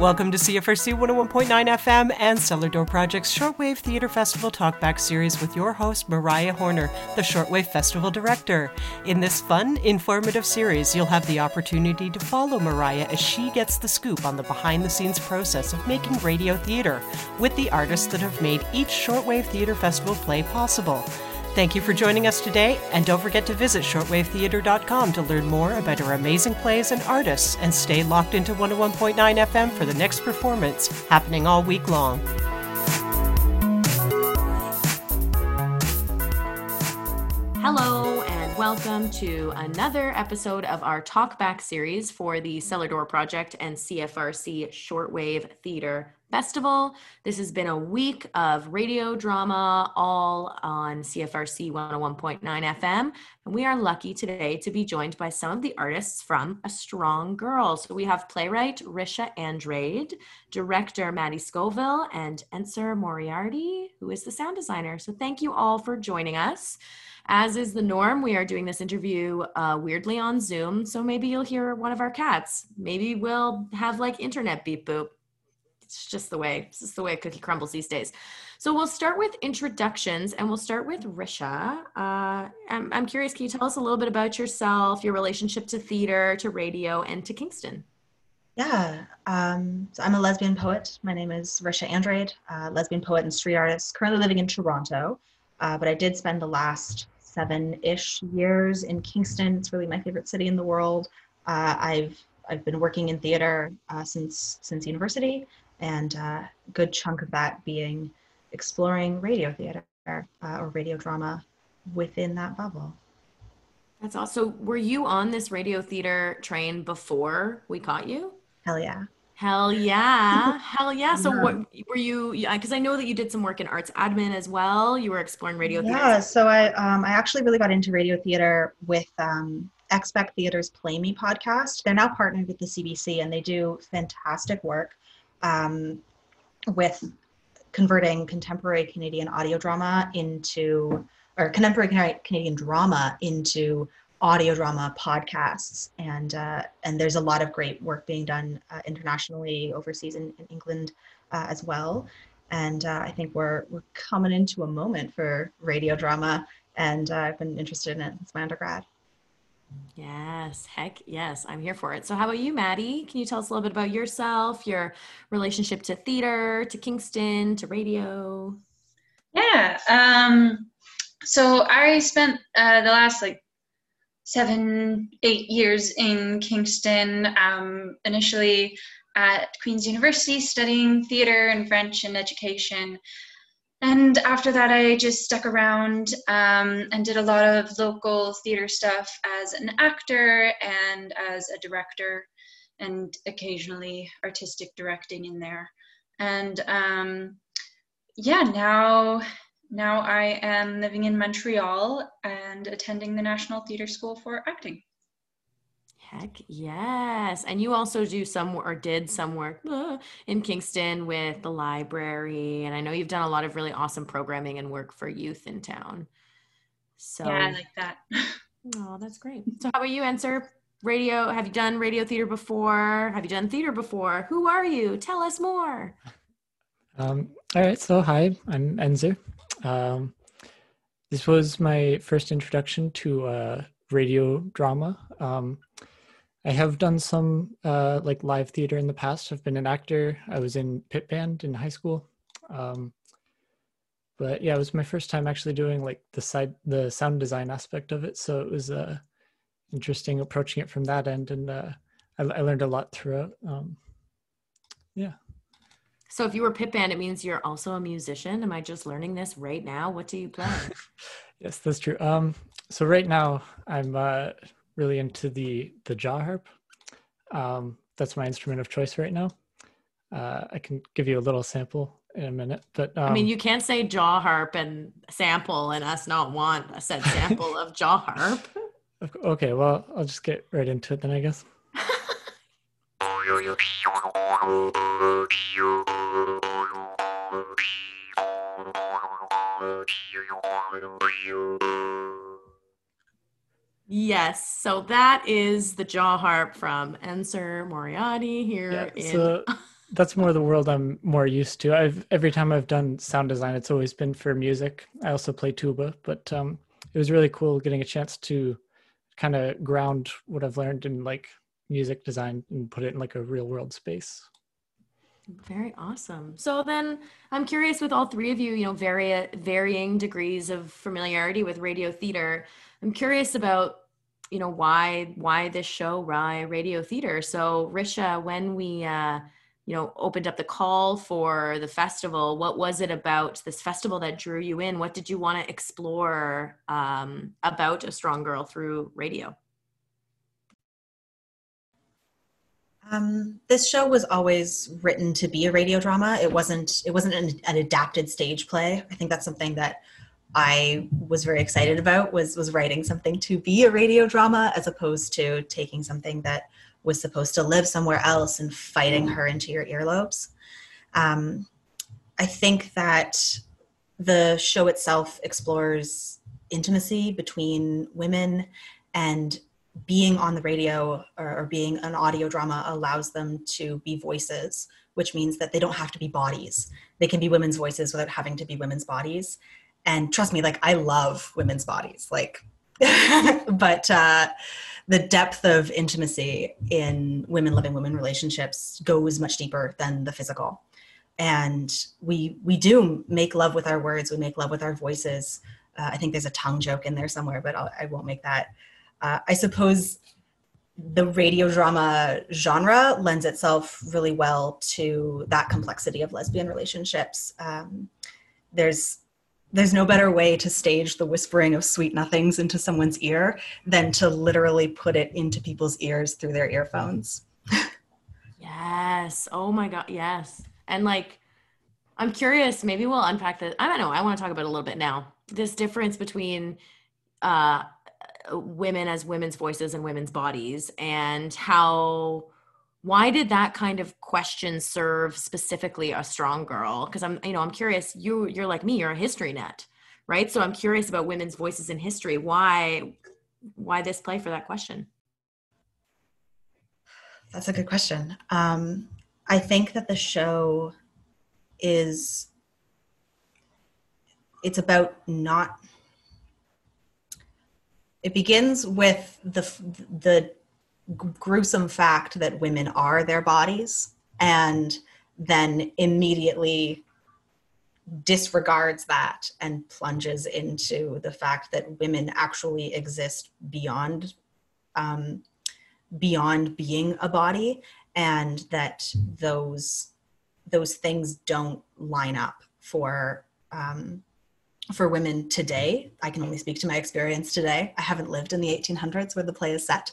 Welcome to CFRC 101.9 FM and Cellar Door Project's Shortwave Theater Festival Talkback series with your host, Mariah Horner, the Shortwave Festival Director. In this fun, informative series, you'll have the opportunity to follow Mariah as she gets the scoop on the behind the scenes process of making radio theater with the artists that have made each Shortwave Theater Festival play possible. Thank you for joining us today, and don't forget to visit shortwavetheater.com to learn more about our amazing plays and artists, and stay locked into 101.9 FM for the next performance happening all week long. Hello, and welcome to another episode of our Talkback series for the Cellar Door Project and CFRC Shortwave Theater Festival. This has been a week of radio drama, all on CFRC 101.9 FM. And we are lucky today to be joined by some of the artists from A Strong Girl. So we have playwright Risha Andrade, director Maddie Scoville, and Enser Moriarty, who is the sound designer. So thank you all for joining us. As is the norm, we are doing this interview uh, weirdly on Zoom. So maybe you'll hear one of our cats. Maybe we'll have like internet beep boop it's just the way it's just the way a cookie crumbles these days. So we'll start with introductions, and we'll start with Risha. Uh, I'm, I'm curious, can you tell us a little bit about yourself, your relationship to theater, to radio, and to Kingston? Yeah, um, so I'm a lesbian poet. My name is Risha Andrade, uh, lesbian poet and street artist, currently living in Toronto. Uh, but I did spend the last seven-ish years in Kingston. It's really my favorite city in the world. Uh, I've I've been working in theater uh, since since university, and uh, a good chunk of that being exploring radio theater uh, or radio drama within that bubble. That's awesome. Were you on this radio theater train before we caught you? Hell yeah. Hell yeah. Hell yeah. So what were you because I know that you did some work in arts admin as well. You were exploring radio theater. Yeah, so I um, I actually really got into radio theater with um, Expect Theater's Play Me podcast. They're now partnered with the CBC and they do fantastic work um, with converting contemporary Canadian audio drama into, or contemporary Canadian drama into audio drama podcasts. And, uh, and there's a lot of great work being done uh, internationally, overseas in, in England uh, as well. And uh, I think we're, we're coming into a moment for radio drama. And uh, I've been interested in it since my undergrad. Yes, heck yes, I'm here for it. So, how about you, Maddie? Can you tell us a little bit about yourself, your relationship to theater, to Kingston, to radio? Yeah. Um, so, I spent uh, the last like seven, eight years in Kingston, um, initially at Queen's University studying theater and French and education and after that i just stuck around um, and did a lot of local theater stuff as an actor and as a director and occasionally artistic directing in there. And um, yeah now now i am living in montreal and attending the national theatre school for acting Heck yes. And you also do some or did some work uh, in Kingston with the library. And I know you've done a lot of really awesome programming and work for youth in town. So Yeah, I like that. oh, that's great. So how about you Enser radio? Have you done radio theater before? Have you done theater before? Who are you? Tell us more. Um, all right. So hi, I'm Enser. Um, this was my first introduction to uh, radio drama. Um, I have done some uh, like live theater in the past. I've been an actor. I was in pit band in high school. Um, but yeah, it was my first time actually doing like the side, the sound design aspect of it. So it was uh, interesting approaching it from that end, and uh, I, I learned a lot throughout. Um, yeah. So if you were pit band, it means you're also a musician. Am I just learning this right now? What do you play? yes, that's true. Um, so right now I'm uh, really into the the jaw harp. Um, that's my instrument of choice right now. Uh, I can give you a little sample in a minute, but um, I mean, um, you can't say jaw harp and sample and us not want a said sample of jaw harp. Okay, well, I'll just get right into it then, I guess. Yes, so that is the jaw harp from Enser Moriarty here yeah, in. So that's more the world I'm more used to. I've every time I've done sound design, it's always been for music. I also play tuba, but um, it was really cool getting a chance to kind of ground what I've learned in like music design and put it in like a real world space. Very awesome. So then I'm curious with all three of you, you know, vari- varying degrees of familiarity with radio theater. I'm curious about, you know, why why this show, why radio theater. So Risha, when we uh, you know, opened up the call for the festival, what was it about this festival that drew you in? What did you want to explore um, about a strong girl through radio? Um, this show was always written to be a radio drama. It wasn't. It wasn't an, an, adapted stage play. I think that's something that I was very excited about. Was was writing something to be a radio drama as opposed to taking something that was supposed to live somewhere else and fighting her into your earlobes. Um, I think that the show itself explores intimacy between women and being on the radio or, or, being an audio drama allows them to be voices, which means that they don't have to be bodies. They can be women's voices without having to be women's bodies. And trust me, like I love women's bodies, like, but uh, the depth of intimacy in women loving women relationships goes much deeper than the physical. And we we do make love with our words. We make love with our voices. Uh, I think there's a tongue joke in there somewhere, but I'll, I will not make that uh, I suppose the radio drama genre lends itself really well to that complexity of lesbian relationships. Um, there's there's no better way to stage the whispering of sweet nothings into someone's ear than to literally put it into people's ears through their earphones. yes. Oh my god. Yes. And like, I'm curious. Maybe we'll unpack this. I don't know. I want to talk about a little bit now. This difference between uh, women as women's voices and women's bodies and how why did that kind of question serve specifically a strong girl? Because i'm you know i'm curious you you're like me you're a history net right? So i'm curious about women's voices in history. Why why this play for that question? That's a good question. Um, i think that the show is it's about not it begins with the the gruesome fact that women are their bodies and then immediately disregards that and plunges into the fact that women actually exist beyond um, beyond being a body and that those those things don't line up for um, for women today. I can only speak to my experience today. I haven't lived in the 1800s where the play is set.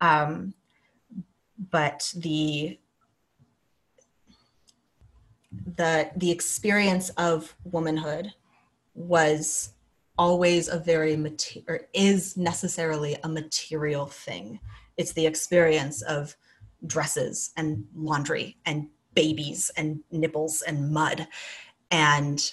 Um, but the the the experience of womanhood was always a very material or is necessarily a material thing. It's the experience of dresses and laundry and babies and nipples and mud. And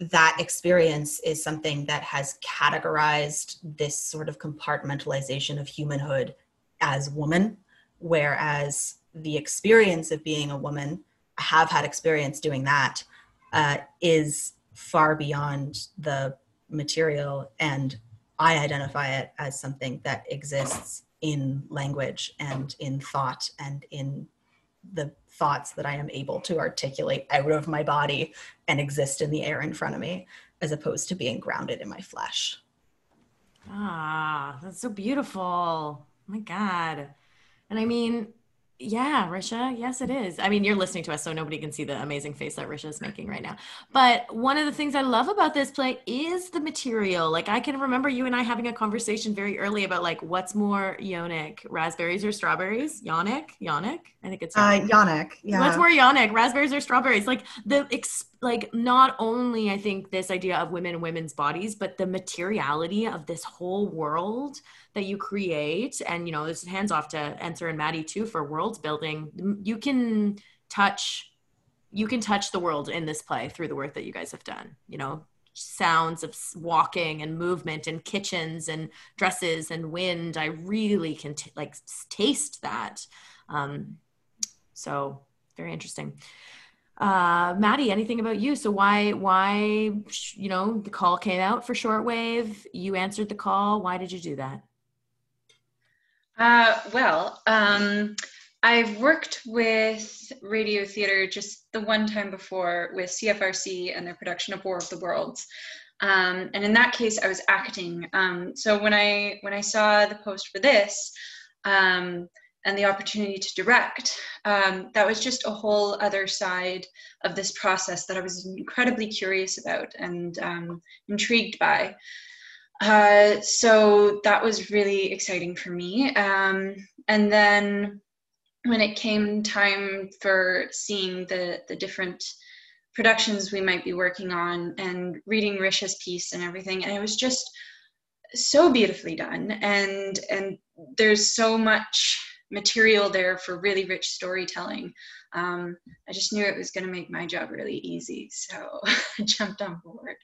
that experience is something that has categorized this sort of compartmentalization of humanhood as woman, whereas the experience of being a woman, I have had experience doing that, uh, is far beyond the material. And I identify it as something that exists in language and in thought and in the thoughts that I am able to articulate out of my body and exist in the air in front of me, as opposed to being grounded in my flesh. Ah, that's so beautiful. Oh my God. And I mean, yeah, Risha. Yes, it is. I mean, you're listening to us, so nobody can see the amazing face that Risha is making right now. But one of the things I love about this play is the material. Like, I can remember you and I having a conversation very early about like what's more yonic, raspberries or strawberries? Yonic, yonic. I think it's yonic. Uh, yonic. Yeah. What's more yonic, raspberries or strawberries? Like the ex- like not only I think this idea of women and women's bodies, but the materiality of this whole world that you create. And you know, this hands off to Ensor and Maddie too for world building. You can touch you can touch the world in this play through the work that you guys have done. You know, sounds of walking and movement and kitchens and dresses and wind. I really can t- like taste that. Um, so very interesting. Uh, Maddie, anything about you? So why, why, you know, the call came out for shortwave. You answered the call. Why did you do that? Uh, well, um, I've worked with radio theater just the one time before with CFRC and their production of War of the Worlds. Um, and in that case, I was acting. Um, so when I when I saw the post for this um, and the opportunity to direct, um, that was just a whole other side of this process that I was incredibly curious about and um, intrigued by. Uh, so that was really exciting for me. Um, and then when it came time for seeing the the different productions we might be working on and reading Risha's piece and everything, and it was just so beautifully done. And and there's so much material there for really rich storytelling. Um, I just knew it was going to make my job really easy, so I jumped on board.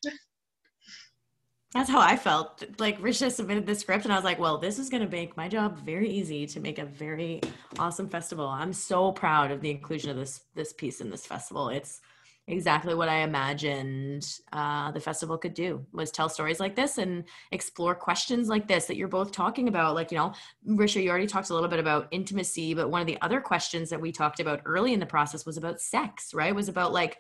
That's how I felt. Like Risha submitted the script, and I was like, "Well, this is going to make my job very easy to make a very awesome festival." I'm so proud of the inclusion of this this piece in this festival. It's exactly what I imagined uh, the festival could do was tell stories like this and explore questions like this that you're both talking about. Like, you know, Risha, you already talked a little bit about intimacy, but one of the other questions that we talked about early in the process was about sex, right? Was about like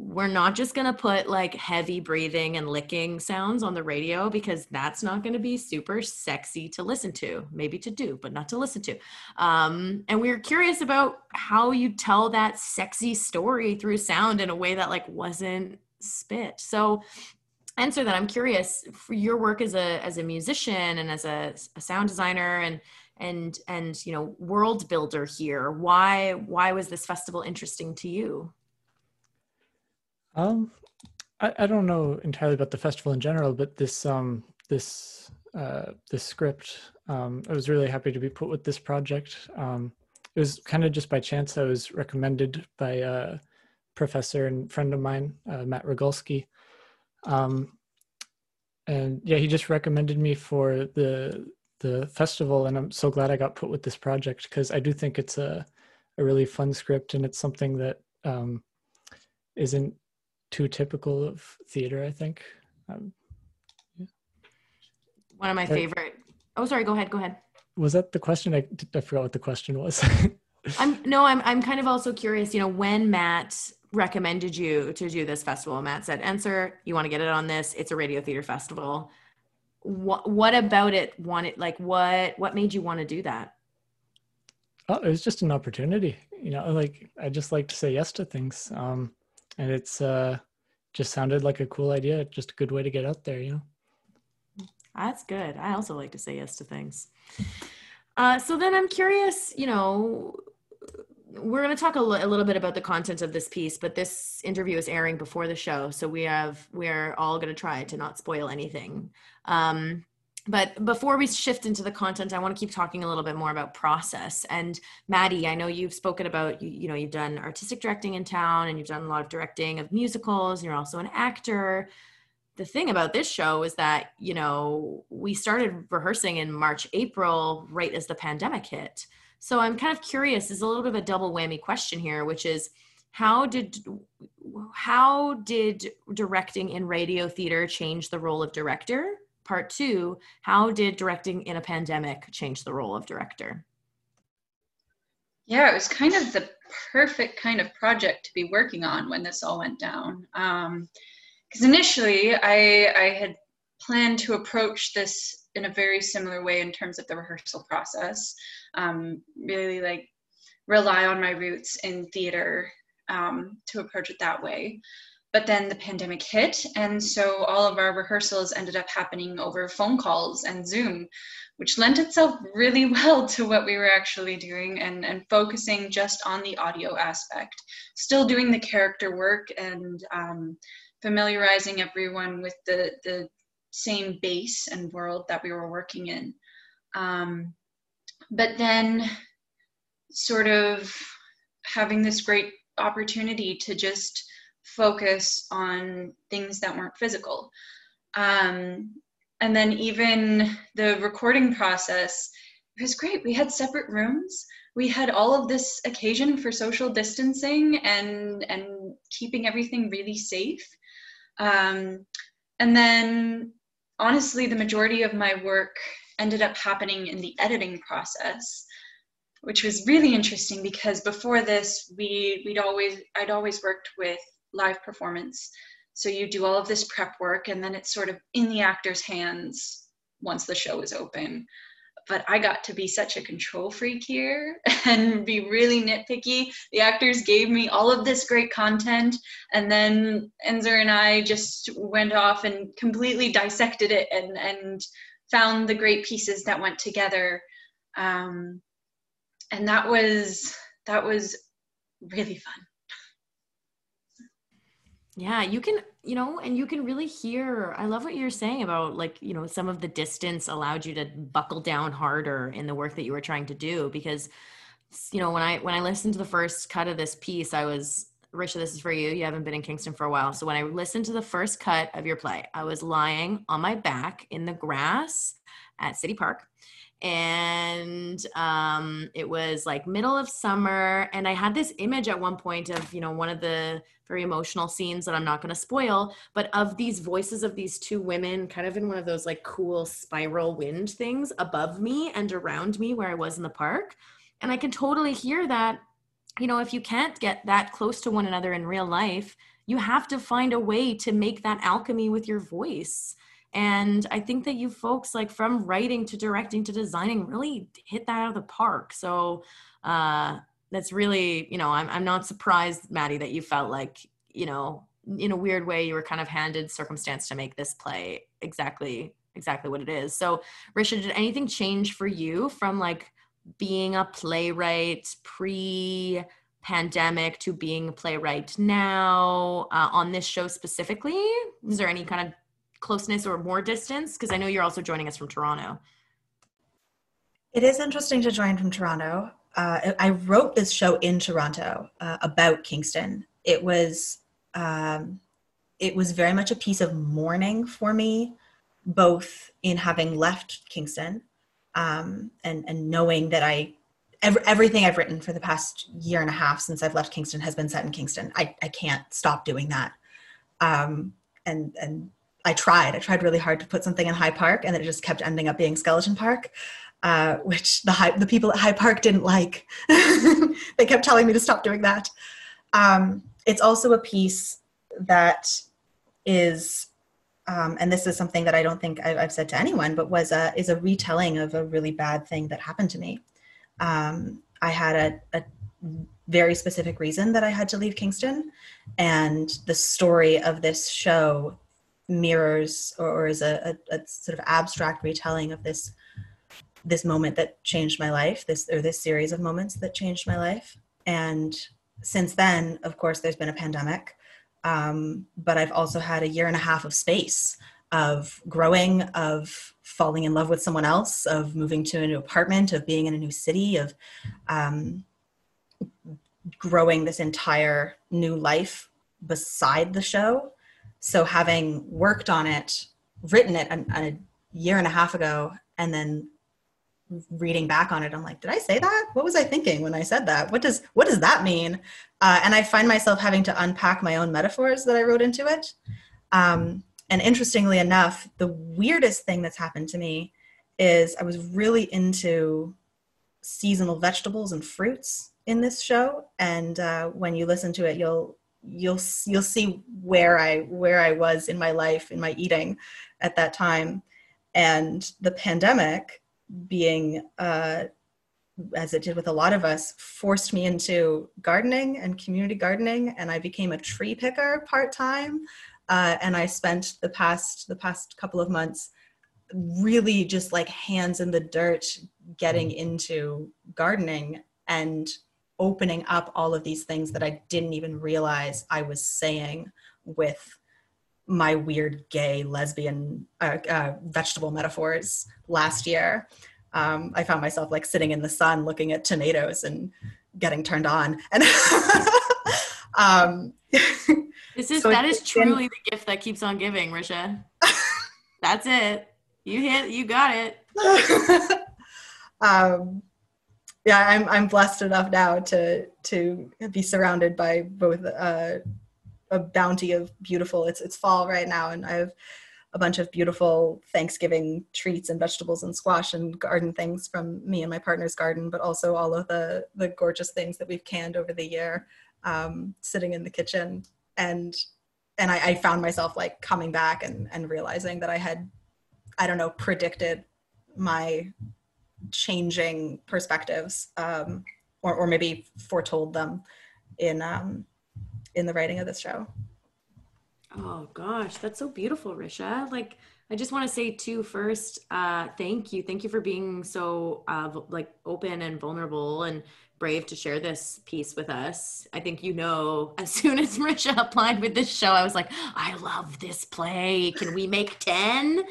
we're not just going to put like heavy breathing and licking sounds on the radio because that's not going to be super sexy to listen to. Maybe to do but not to listen to. Um, and we are curious about how you tell that sexy story through sound in a way that like wasn't spit. So answer that. I'm curious for your work as a as a musician and as a, a sound designer and and and you know world builder here why why was this festival interesting to you um, I, I don't know entirely about the festival in general, but this um this uh this script, um, I was really happy to be put with this project. Um, it was kind of just by chance. I was recommended by a professor and friend of mine, uh, Matt Rogalski. Um, and yeah, he just recommended me for the the festival, and I'm so glad I got put with this project because I do think it's a a really fun script, and it's something that um, isn't too typical of theater, I think. Um, yeah. One of my favorite. Oh, sorry. Go ahead. Go ahead. Was that the question? I, I forgot what the question was. I'm no. I'm. I'm kind of also curious. You know, when Matt recommended you to do this festival, Matt said, "Answer. You want to get it on this? It's a radio theater festival. What What about it? Wanted like what? What made you want to do that? Oh, it was just an opportunity. You know, like I just like to say yes to things. Um, and it's uh just sounded like a cool idea just a good way to get out there you know? That's good. I also like to say yes to things. Uh, so then i'm curious you know we're going to talk a, l- a little bit about the content of this piece but this interview is airing before the show so we have we're all going to try to not spoil anything. Um, but before we shift into the content i want to keep talking a little bit more about process. And maddie i know you've spoken about you, you know you've done artistic directing in town and you've done a lot of directing of musicals you're also an actor. The thing about this show is that you know we started rehearsing in march april right as the pandemic hit. So i'm kind of curious there's a little bit of a double whammy question here which is how did how did directing in radio theater change the role of director part two, how did directing in a pandemic change the role of director? Yeah, it was kind of the perfect kind of project to be working on when this all went down. Because um, initially, I, I had planned to approach this in a very similar way in terms of the rehearsal process. Um, really like rely on my roots in theater um, to approach it that way but then the pandemic hit and so all of our rehearsals ended up happening over phone calls and zoom which lent itself really well to what we were actually doing and, and focusing just on the audio aspect. Still doing the character work and um, familiarizing everyone with the, the same base and world that we were working in. Um, but then sort of having this great opportunity to just focus on things that weren't physical. Um, and then even the recording process, it was great. We had separate rooms. we had all of this occasion for social distancing and and keeping everything really safe. Um, and then honestly, the majority of my work ended up happening in the editing process which was really interesting because before this we we'd always I'd always worked with live performance so you do all of this prep work and then it's sort of in the actor's hands once the show is open but I got to be such a control freak here and be really nitpicky. The actors gave me all of this great content, and then Enzer and I just went off and completely dissected it and and found the great pieces that went together. Um, and that was that was really fun yeah you can you know and you can really hear i love what you're saying about like you know some of the distance allowed you to buckle down harder in the work that you were trying to do because you know when i when i listened to the first cut of this piece i was Risha, this is for you. You haven't been in Kingston for a while. So when I listened to the first cut of your play, I was lying on my back in the grass at City Park and um, it was like middle of summer and i had this image at one point of you know one of the very emotional scenes that i'm not going to spoil but of these voices of these two women kind of in one of those like cool spiral wind things above me and around me where i was in the park and i can totally hear that you know if you can't get that close to one another in real life you have to find a way to make that alchemy with your voice and I think that you folks, like from writing to directing to designing, really hit that out of the park. So uh, that's really, you know, I'm, I'm not surprised, Maddie, that you felt like, you know, in a weird way, you were kind of handed circumstance to make this play exactly exactly what it is. So, Risha, did anything change for you from like being a playwright pre pandemic to being a playwright now uh, on this show specifically? Is there any kind of closeness or more distance? Because I know you're also joining us from Toronto. It is interesting to join from Toronto. Uh, I wrote this show in Toronto uh, about Kingston. It was um, it was very much a piece of mourning for me, both in having left Kingston um, and and knowing that I every, everything I've written for the past year and a half since I've left Kingston has been set in Kingston. I I can't stop doing that. Um, and and I tried. I tried really hard to put something in High Park, and it just kept ending up being Skeleton Park, uh, which the high, the people at High Park didn't like. they kept telling me to stop doing that. Um, it's also a piece that is, um, and this is something that I don't think I've, I've said to anyone, but was a is a retelling of a really bad thing that happened to me. Um, I had a, a very specific reason that I had to leave Kingston, and the story of this show mirrors or, or is a, a, a, sort of abstract retelling of this this moment that changed my life this or this series of moments that changed my life. And since then of course there's been a pandemic um, but i've also had a year and a half of space of growing of falling in love with someone else of moving to a new apartment of being in a new city of um, growing this entire new life beside the show so having worked on it written it a, year and a half ago and then reading back on it i'm like did i say that? What was i thinking when i said that? What does what does that mean? Uh, and i find myself having to unpack my own metaphors that i wrote into it. Um, and interestingly enough the weirdest thing that's happened to me is i was really into seasonal vegetables and fruits in this show. And uh, when you listen to it you'll you'll you'll see where I where I was in my life in my eating at that time, and the pandemic being uh, as it did with a lot of us forced me into gardening and community gardening, and I became a tree picker part time, uh, and I spent the past the past couple of months really just like hands in the dirt getting into gardening and opening up all of these things that I didn't even realize I was saying with my weird gay lesbian uh, uh, vegetable metaphors last year. Um, I found myself like sitting in the sun looking at tomatoes and getting turned on. And um, this is so that is truly been, the gift that keeps on giving, Risha. That's it. You hit. You got it. um, yeah, I'm I'm blessed enough now to to be surrounded by both uh, a bounty of beautiful. It's it's fall right now, and I have a bunch of beautiful Thanksgiving treats and vegetables and squash and garden things from me and my partner's garden, but also all of the the gorgeous things that we've canned over the year, um, sitting in the kitchen. And and I, I found myself like coming back and and realizing that I had, I don't know, predicted my changing perspectives um, or, or maybe foretold them in um, in the writing of this show. Oh gosh that's so beautiful risha. Like i just want to say too first uh, thank you. Thank you for being so uh, like open and vulnerable and brave to share this piece with us. I think you know, as soon as Risha applied with this show, I was like, I love this play. Can we make 10?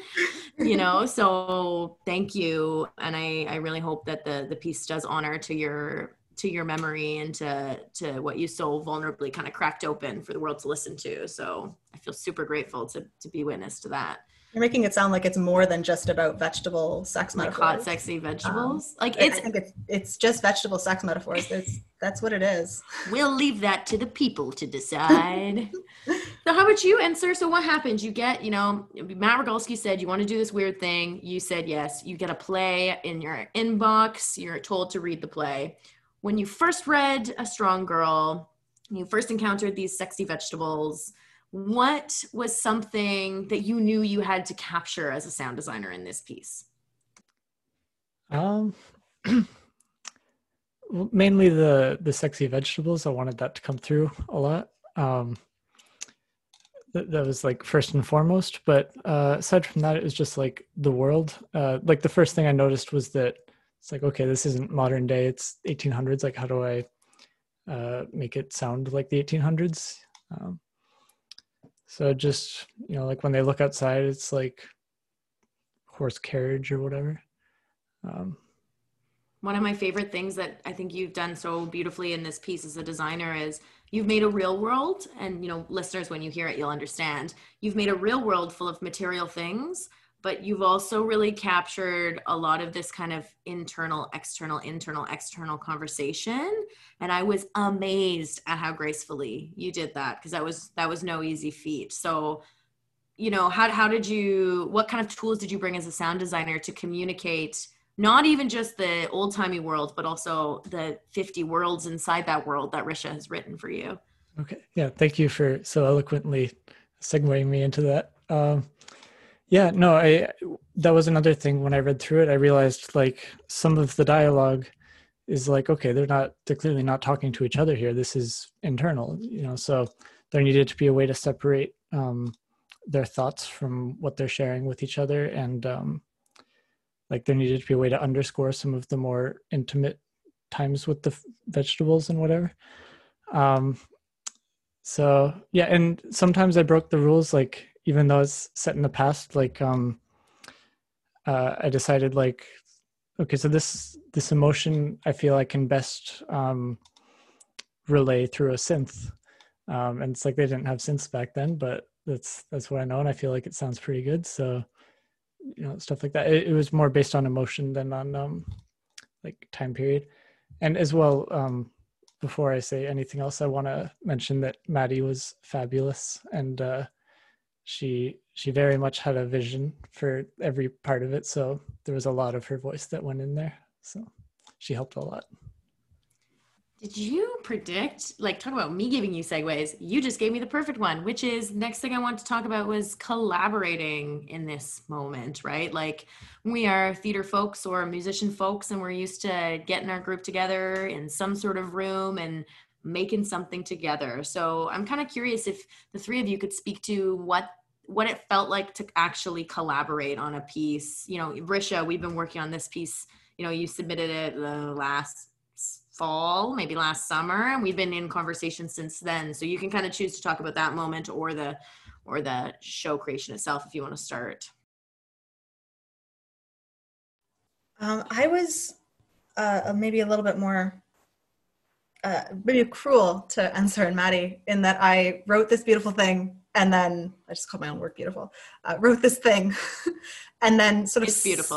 You know, so thank you. And I, I really hope that the the piece does honor to your to your memory and to to what you so vulnerably kind of cracked open for the world to listen to. So I feel super grateful to to be witness to that. You're making it sound like it's more than just about vegetable sex like metaphors. hot, sexy vegetables. Um, like it's. I think it's it's just vegetable sex metaphors. It's, that's what it is. We'll leave that to the people to decide. so, how about you, Ensor? So, what happens? You get, you know, Matt Rogalski said you want to do this weird thing. You said yes. You get a play in your inbox. You're told to read the play. When you first read A Strong Girl, you first encountered these sexy vegetables what was something that you knew you had to capture as a sound designer in this piece? Um mainly the the sexy vegetables. I wanted that to come through a lot. Um that, was like first and foremost. But uh aside from that it was just like the world. Uh like the first thing i noticed was that it's like okay this isn't modern day. It's 1800s like how do i uh make it sound like the 1800s um so just, you know, like when they look outside, it's like horse carriage or whatever. Um, One of my favorite things that I think you've done so beautifully in this piece as a designer is you've made a real world and you know listeners when you hear it you'll understand you've made a real world full of material things but you've also really captured a lot of this kind of internal external internal external conversation. And i was amazed at how gracefully you did that because that was that was no easy feat. So you know how, how did you what kind of tools did you bring as a sound designer to communicate not even just the old timey world but also the 50 worlds inside that world that risha has written for you? Okay. Yeah thank you for so eloquently segueing me into that. Um, yeah, no, I that was another thing when I read through it. I realized like some of the dialogue is like okay, they're not they're clearly not talking to each other here. This is internal, you know. So there needed to be a way to separate um, their thoughts from what they're sharing with each other, and um, like there needed to be a way to underscore some of the more intimate times with the vegetables and whatever. Um, so yeah, and sometimes I broke the rules like even though it's set in the past like um uh i decided like okay so this this emotion i feel i can best um relay through a synth. Um and it's like they didn't have synths back then but that's that's what i know and i feel like it sounds pretty good. So you know stuff like that. It, it was more based on emotion than on um like time period. And as well um before i say anything else i want to mention that maddie was fabulous and uh she she very much had a vision for every part of it. So there was a lot of her voice that went in there. So she helped a lot. Did you predict like talk about me giving you segues. You just gave me the perfect one which is next thing i want to talk about was collaborating in this moment right? Like we are theater folks or musician folks and we're used to getting our group together in some sort of room and making something together so i'm kind of curious if the three of you could speak to what what it felt like to actually collaborate on a piece. You know, Risha, we've been working on this piece. You know, you submitted it the last fall, maybe last summer, and we've been in conversation since then. So you can kind of choose to talk about that moment or the or the show creation itself if you want to start. Um, I was uh, maybe a little bit more uh, maybe cruel to Ensor and Maddie in that I wrote this beautiful thing and then I just called my own work beautiful. Uh, wrote this thing, and then sort of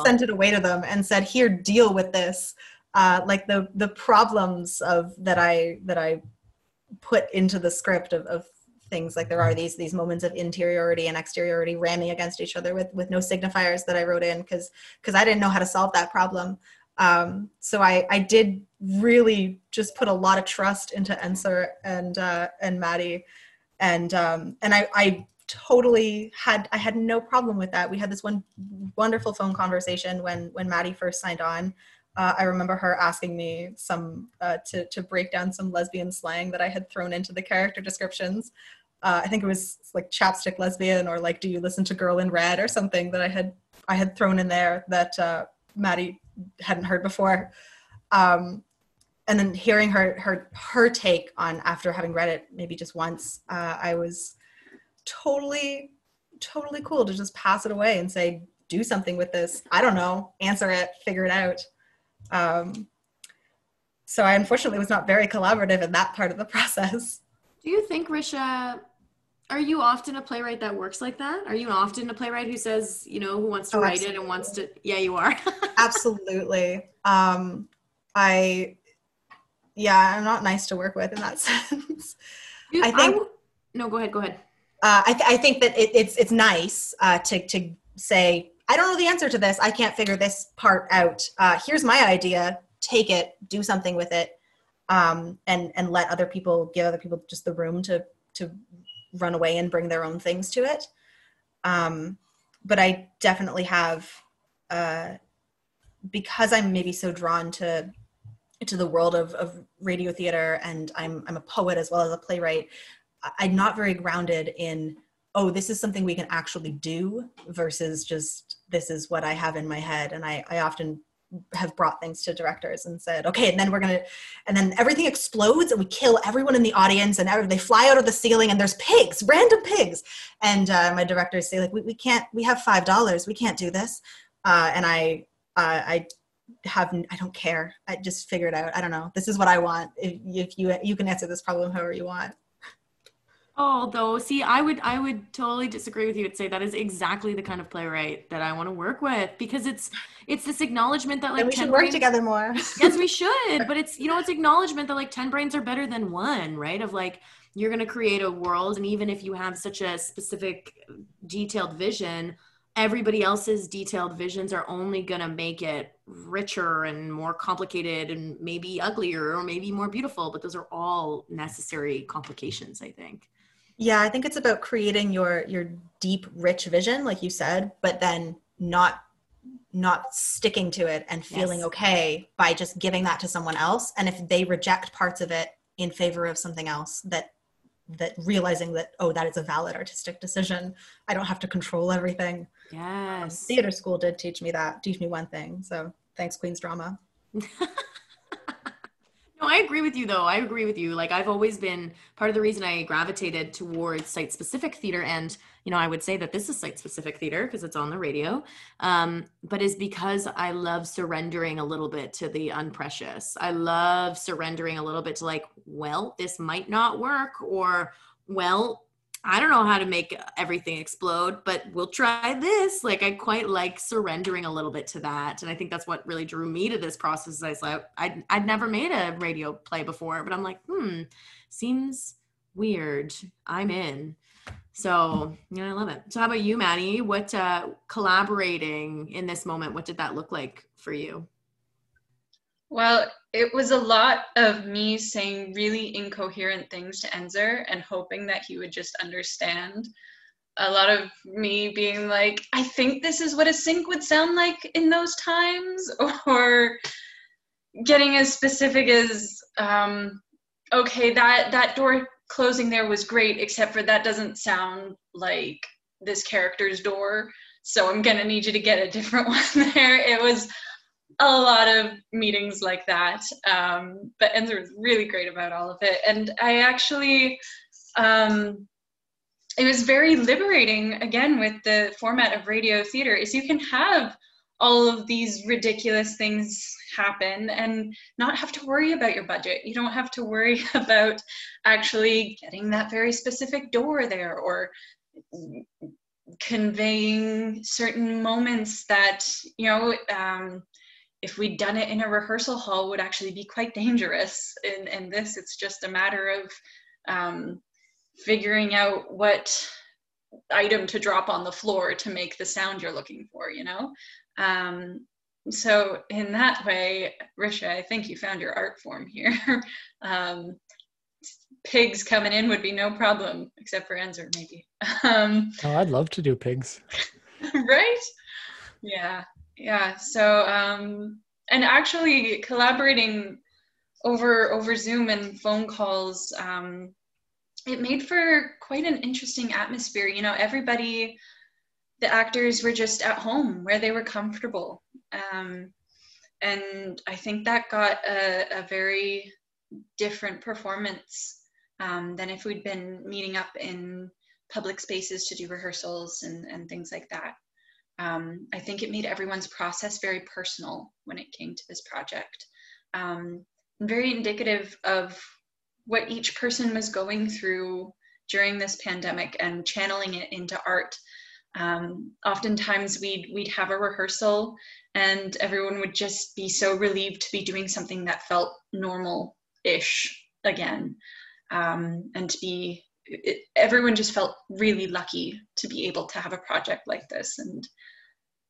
sent it away to them and said, "Here, deal with this." uh, like the the problems of that I that I put into the script of, of things like there are these these moments of interiority and exteriority ramming against each other with with no signifiers that I wrote in because because I didn't know how to solve that problem. Um, so I I did really just put a lot of trust into Ensor and uh, and Maddie, and um, and I I totally had I had no problem with that. We had this one wonderful phone conversation when when Maddie first signed on. Uh, I remember her asking me some uh, to to break down some lesbian slang that I had thrown into the character descriptions. Uh, I think it was like chapstick lesbian or like do you listen to Girl in Red or something that I had I had thrown in there that uh, Maddie hadn't heard before. Um, and then hearing her her her take on after having read it maybe just once, uh, I was totally totally cool to just pass it away and say do something with this. I don't know, answer it, figure it out. Um, so I unfortunately was not very collaborative in that part of the process. Do you think, Risha, are you often a playwright that works like that? Are you often a playwright who says, you know, who wants to oh, write absolutely. it and wants to? Yeah, you are. absolutely. Um, I, yeah, I'm not nice to work with in that sense. I think. I no, go ahead. Go ahead. Uh, I, th- I, think that it, it's it's nice uh, to to say I don't know the answer to this. I can't figure this part out. Uh, here's my idea. Take it. Do something with it. Um, and and let other people give other people just the room to to run away and bring their own things to it. Um, but I definitely have uh, because I'm maybe so drawn to to the world of, of radio theater and I'm I'm a poet as well as a playwright. I'm not very grounded in oh this is something we can actually do versus just this is what i have in my head and i, I often have brought things to directors and said okay and then we're gonna and then everything explodes and we kill everyone in the audience and they fly out of the ceiling and there's pigs random pigs. And uh, my directors say like we, we can't we have five dollars we can't do this. Uh, and i uh, i have i don't care. I just figure it out i don't know. This is what i want. If, if you you can answer this problem however you want Although, see, I would I would totally disagree with you and say that is exactly the kind of playwright that I want to work with because it's it's this acknowledgement that like and we should work brains, together more. yes, we should. But it's you know it's acknowledgement that like ten brains are better than one, right? Of like you're gonna create a world, and even if you have such a specific, detailed vision, everybody else's detailed visions are only going to make it richer and more complicated and maybe uglier or maybe more beautiful but those are all necessary complications i think yeah, I think it's about creating your your deep, rich vision, like you said, but then not not sticking to it and feeling yes. okay by just giving that to someone else. And if they reject parts of it in favor of something else, that that realizing that oh, that is a valid artistic decision. I don't have to control everything. Yes, um, theater school did teach me that. Teach me one thing. So thanks, Queen's Drama. No, I agree with you though. I agree with you. Like I've always been part of the reason I gravitated towards site specific theater and you know, I would say that this is site specific theater because it's on the radio. Um, but is because I love surrendering a little bit to the unprecious. I love surrendering a little bit to like, well, this might not work or well, I don't know how to make everything explode, but we'll try this. Like I quite like surrendering a little bit to that. And I think that's what really drew me to this process. I was like, I'd, I'd never made a radio play before, but I'm like, hmm, seems weird. I'm in. So yeah, I love it. So how about you, Maddie? What uh collaborating in this moment, what did that look like for you? Well, it was a lot of me saying really incoherent things to Ensor and hoping that he would just understand. A lot of me being like, I think this is what a synth would sound like in those times, or getting as specific as, um, okay, that that door closing there was great, except for that doesn't sound like this character's door. So I'm gonna need you to get a different one there. It was a lot of meetings like that. Um, but Ensor was really great about all of it. And I actually, um, it was very liberating again with the format of radio theater is you can have all of these ridiculous things happen and not have to worry about your budget. You don't have to worry about actually getting that very specific door there or conveying certain moments that, you know, um, if we'd done it in a rehearsal hall would actually be quite dangerous. In, in this, it's just a matter of um, figuring out what item to drop on the floor to make the sound you're looking for, you know? Um, so in that way, Risha, I think you found your art form here. um, pigs coming in would be no problem, except for Enzer maybe. Um, oh, I'd love to do pigs. right? Yeah, yeah. So, um, and actually collaborating over over Zoom and phone calls, um, it made for quite an interesting atmosphere. You know, everybody, the actors were just at home where they were comfortable. Um, and I think that got a, a very different performance um, than if we'd been meeting up in public spaces to do rehearsals and, and things like that. Um, I think it made everyone's process very personal when it came to this project. Um, very indicative of what each person was going through during this pandemic and channeling it into art. Um, oftentimes we'd we'd have a rehearsal and everyone would just be so relieved to be doing something that felt normal-ish again um, and to be it, everyone just felt really lucky to be able to have a project like this and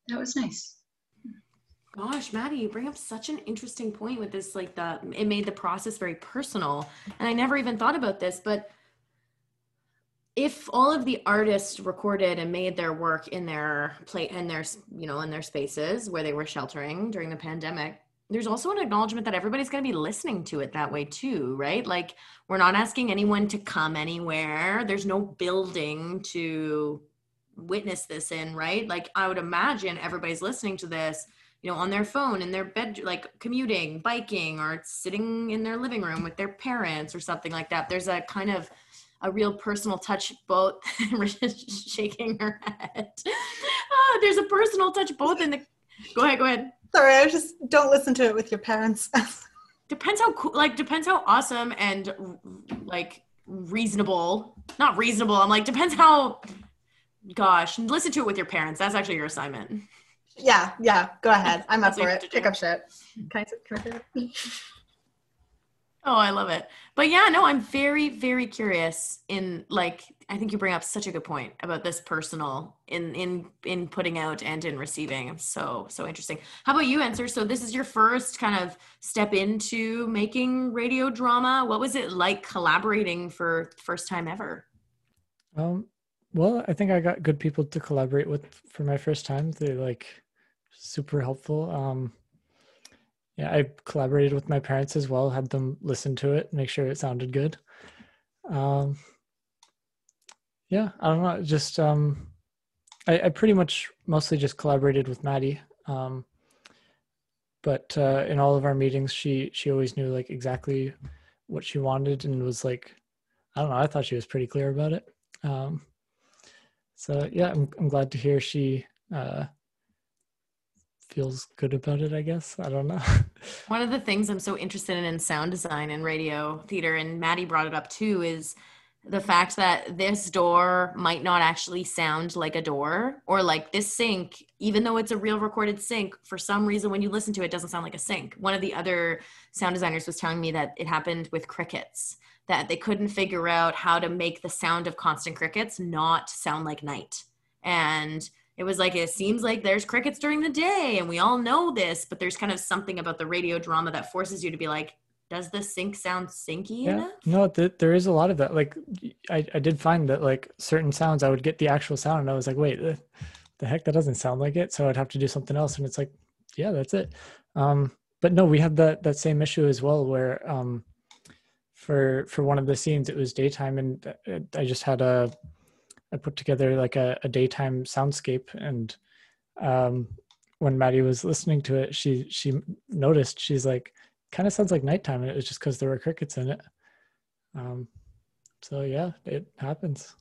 that was nice. Gosh maddie you bring up such an interesting point with this like the it made the process very personal and i never even thought about this but if all of the artists recorded and made their work in their play in their you know in their spaces where they were sheltering during the pandemic there's also an acknowledgement that everybody's going to be listening to it that way too right? Like we're not asking anyone to come anywhere. There's no building to witness this in right like i would imagine everybody's listening to this you know on their phone in their bed like commuting biking or sitting in their living room with their parents or something like that there's a kind of a real personal touch both shaking her head oh, there's a personal touch both in the go ahead go ahead Sorry, I just don't listen to it with your parents. depends how cool, like depends how awesome and like reasonable. Not reasonable. I'm like depends how. Gosh, listen to it with your parents. That's actually your assignment. Yeah, yeah. Go ahead. I'm up for it. Pick up shit. Can I, can I Oh, I love it. But yeah, no, I'm very, very curious in like I think you bring up such a good point about this personal in in in putting out and in receiving. So so interesting. How about you, Ensor? So this is your first kind of step into making radio drama. What was it like collaborating for first time ever? Um well, I think I got good people to collaborate with for my first time. They're like super helpful. Um yeah, I collaborated with my parents as well, had them listen to it, make sure it sounded good. Um, yeah, I don't know, just um, I, I pretty much mostly just collaborated with Maddie. Um, but uh, in all of our meetings, she she always knew like exactly what she wanted and was like, I don't know, I thought she was pretty clear about it. Um, so yeah, I'm I'm glad to hear she uh, feels good about it, I guess. I don't know. One of the things I'm so interested in in sound design and radio theater, and Maddie brought it up too, is the fact that this door might not actually sound like a door or like this sink even though it's a real recorded sink for some reason when you listen to it, it doesn't sound like a sink one of the other sound designers was telling me that it happened with crickets that they couldn't figure out how to make the sound of constant crickets not sound like night. And it was like it seems like there's crickets during the day and we all know this but there's kind of something about the radio drama that forces you to be like does the sink sound syncy yeah. enough? No th- there is a lot of that. Like I, I did find that like certain sounds i would get the actual sound and i was like wait the, the heck that doesn't sound like it. So i'd have to do something else and it's like yeah that's it. Um but no we had that that same issue as well where um for for one of the scenes it was daytime and uh, i just had a I put together like a, a daytime soundscape, and um, when Maddie was listening to it, she she noticed she's like, kind of sounds like nighttime, and it was just because there were crickets in it. Um, so yeah, it happens.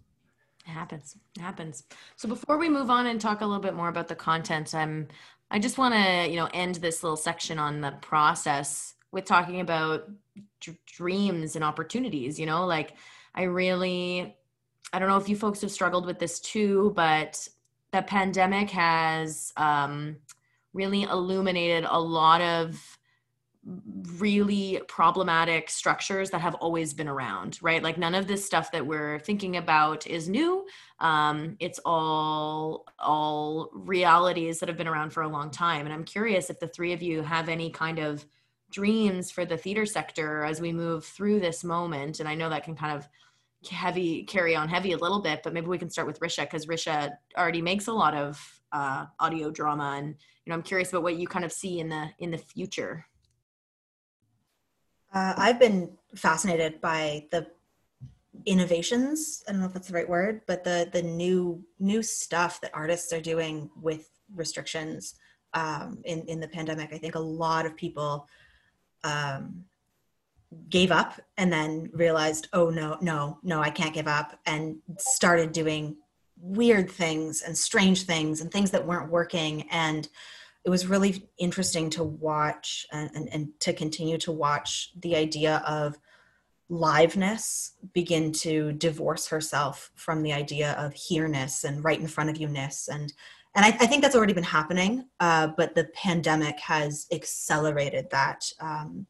It happens. It happens. So before we move on and talk a little bit more about the content, I'm I just want to you know end this little section on the process with talking about d- dreams and opportunities. You know, like I really I don't know if you folks have struggled with this too, but the pandemic has um, really illuminated a lot of really problematic structures that have always been around right like none of this stuff that we're thinking about is new um, it's all all realities that have been around for a long time and i'm curious if the three of you have any kind of dreams for the theater sector as we move through this moment and i know that can kind of heavy carry on heavy a little bit but maybe we can start with risha because risha already makes a lot of uh, audio drama and you know i'm curious about what you kind of see in the in the future uh, I've been fascinated by the innovations. I don't know if that's the right word, but the the new new stuff that artists are doing with restrictions um, in in the pandemic. I think a lot of people um, gave up and then realized, oh no, no, no, I can't give up, and started doing weird things and strange things and things that weren't working. And it was really interesting to watch and, and, and, to continue to watch the idea of liveness begin to divorce herself from the idea of here-ness and right in front of you-ness and and I, I think that's already been happening uh, but the pandemic has accelerated that um,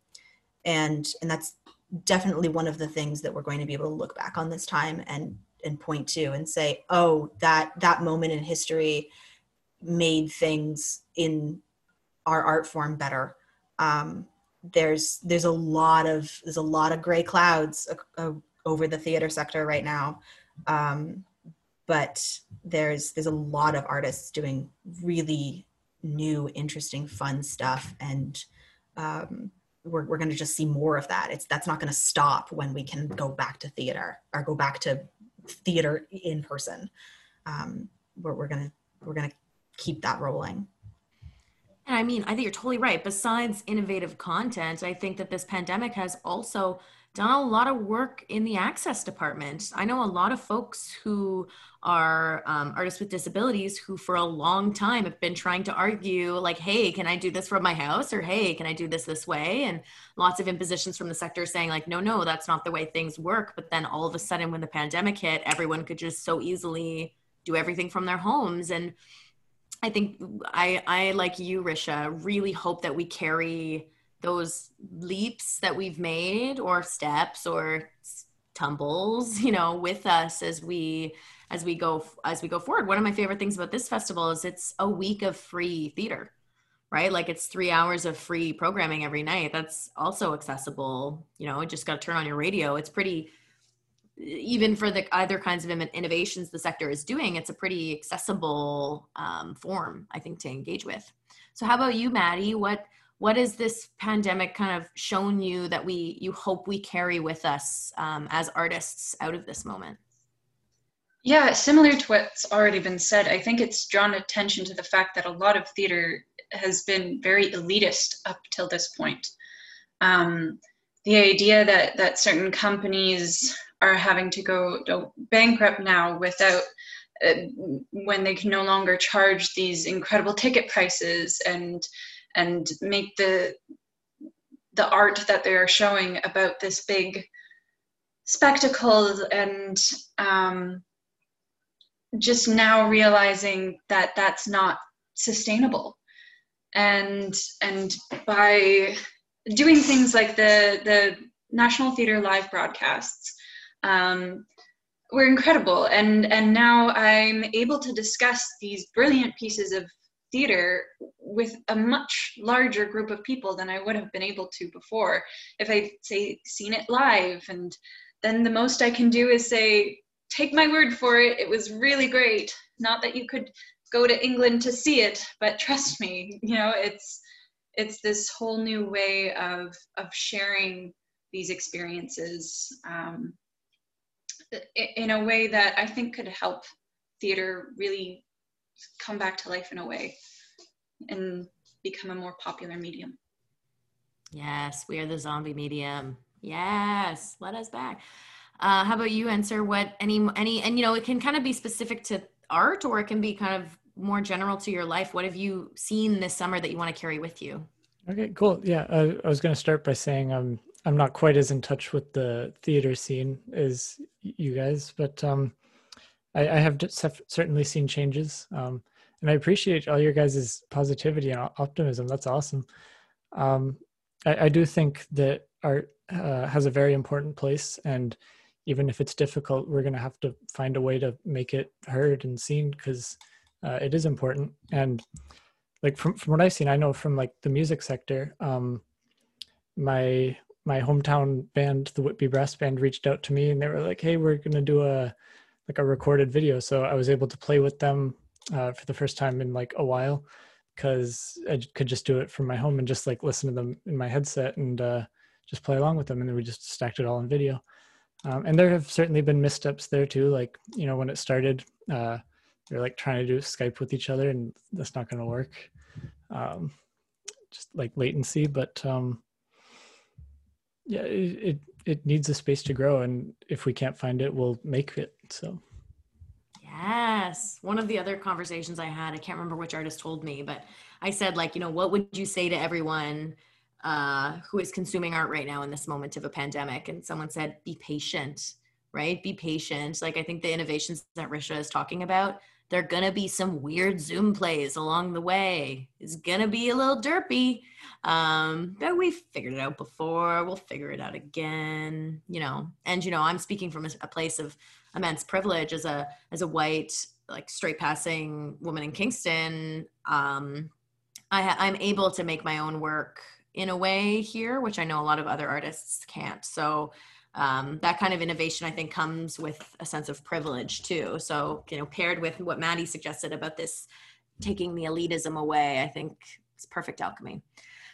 and and that's definitely one of the things that we're going to be able to look back on this time and and point to and say oh that that moment in history made things in our art form better. Um, there's there's a lot of there's a lot of gray clouds uh, over the theater sector right now, um, but there's there's a lot of artists doing really new, interesting, fun stuff, and um, we're we're going to just see more of that. It's that's not going to stop when we can go back to theater or go back to theater in person. Um, we're, we're gonna we're gonna keep that rolling. And I mean, I think you're totally right. Besides innovative content, I think that this pandemic has also done a lot of work in the access department. I know a lot of folks who are um, artists with disabilities who, for a long time, have been trying to argue, like, hey, can I do this from my house? Or hey, can I do this this way? And lots of impositions from the sector saying, like, no, no, that's not the way things work. But then all of a sudden, when the pandemic hit, everyone could just so easily do everything from their homes. And I think I, I like you, Risha, really hope that we carry those leaps that we've made or steps or tumbles, you know, with us as we as we go as we go forward. One of my favorite things about this festival is it's a week of free theater, right? Like it's three hours of free programming every night. That's also accessible. You know, just got to turn on your radio. It's pretty even for the other kinds of innovations the sector is doing, it's a pretty accessible um, form, I think, to engage with. So, how about you, Maddie? What what has this pandemic kind of shown you that we you hope we carry with us um, as artists out of this moment? Yeah, similar to what's already been said, I think it's drawn attention to the fact that a lot of theater has been very elitist up till this point. Um, the idea that that certain companies are having to go bankrupt now without uh, when they can no longer charge these incredible ticket prices and and make the the art that they are showing about this big spectacle and um, just now realizing that that's not sustainable and and by doing things like the the national theater live broadcasts um, were incredible. And and now I'm able to discuss these brilliant pieces of theater with a much larger group of people than I would have been able to before if I'd say seen it live. And then the most I can do is say, take my word for it, it was really great. Not that you could go to England to see it, but trust me, you know, it's it's this whole new way of of sharing these experiences um, in a way that I think could help theater really come back to life in a way and become a more popular medium. Yes, we are the zombie medium. Yes, let us back. Uh, how about you Ensor what any any and you know it can kind of be specific to art or it can be kind of more general to your life. What have you seen this summer that you want to carry with you? Okay, cool. Yeah, I, I was going to start by saying I'm I'm not quite as in touch with the theater scene as you guys, but um, I, I, have certainly seen changes. Um, and I appreciate all your guys' positivity and optimism. That's awesome. Um, I, I, do think that art uh, has a very important place, and even if it's difficult, we're going to have to find a way to make it heard and seen because uh, it is important. And like from from what I've seen, I know from like the music sector, um, my my hometown band, the Whitby Brass Band, reached out to me and they were like, "Hey, we're going to do a like a recorded video." So I was able to play with them uh, for the first time in like a while because I could just do it from my home and just like listen to them in my headset and uh, just play along with them. And then we just stacked it all in video. Um, and there have certainly been missteps there too. Like, you know, when it started, uh, they're like trying to do Skype with each other and that's not going to work. Um, just like latency, but um, yeah, it, it, it needs a space to grow. And if we can't find it, we'll make it. So. Yes. One of the other conversations I had, I can't remember which artist told me, but I said, like, you know, what would you say to everyone uh, who is consuming art right now in this moment of a pandemic? And someone said, be patient, right? Be patient. Like, I think the innovations that Risha is talking about, there are gonna be some weird Zoom plays along the way. It's gonna be a little derpy. Um, but we figured it out before. We'll figure it out again, you know. And you know, I'm speaking from a, a place of immense privilege as a as a white like straight passing woman in Kingston. Um, I, I'm able to make my own work in a way here, which I know a lot of other artists can't. So um, that kind of innovation, I think, comes with a sense of privilege too. So you know, paired with what Maddie suggested about this taking the elitism away, I think it's perfect alchemy.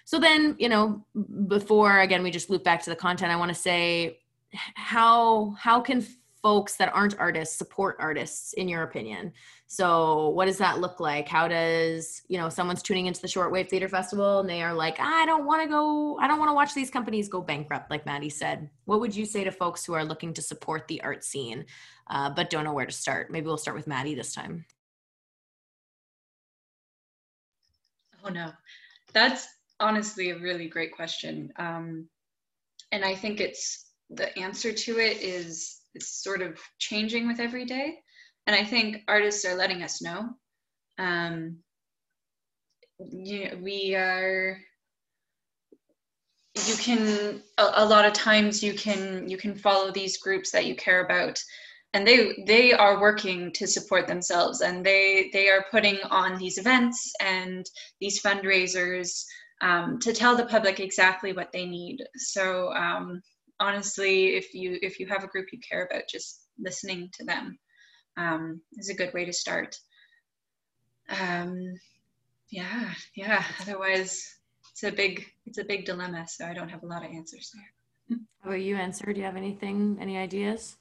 So then, you know, before again we just loop back to the content, I want to say how how can folks that aren't artists support artists in your opinion so what does that look like? How does you know someone's tuning into the shortwave theater festival and they are like i don't want to go i don't want to watch these companies go bankrupt like maddie said. What would you say to folks who are looking to support the art scene uh, but don't know where to start? Maybe we'll start with maddie this time. Oh no. That's honestly a really great question um, and i think it's the answer to it is is sort of changing with every day. And I think artists are letting us know. Um, you know, we are you can a, a, lot of times you can you can follow these groups that you care about. And they they are working to support themselves and they they are putting on these events and these fundraisers um, to tell the public exactly what they need. So um, honestly, if you if you have a group you care about, just listening to them um, is a good way to start. Um, yeah, yeah. Otherwise, it's a big it's a big dilemma. So I don't have a lot of answers there. How about you, Ensor? Do you have anything, any ideas?